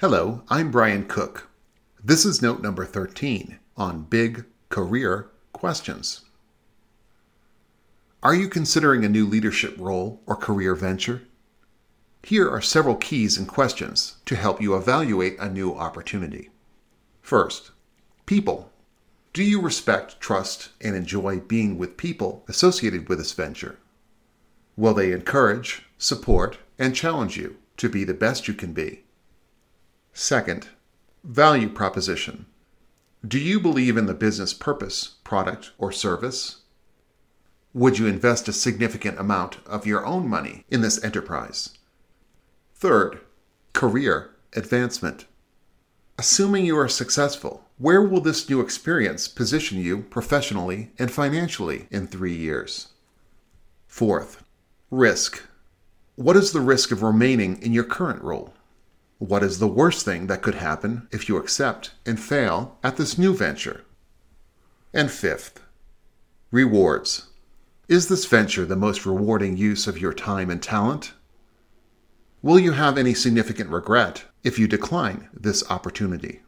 Hello, I'm Brian Cooke. This is note number 13 on big career questions. Are you considering a new leadership role or career venture? Here are several keys and questions to help you evaluate a new opportunity. First, people. Do you respect, trust, and enjoy being with people associated with this venture? Will they encourage, support, and challenge you to be the best you can be? Second, value proposition. Do you believe in the business purpose, product, or service? Would you invest a significant amount of your own money in this enterprise? Third, career advancement. Assuming you are successful, where will this new experience position you professionally and financially in three years? Fourth, risk. What is the risk of remaining in your current role? What is the worst thing that could happen if you accept and fail at this new venture? And fifth, rewards. Is this venture the most rewarding use of your time and talent? Will you have any significant regret if you decline this opportunity?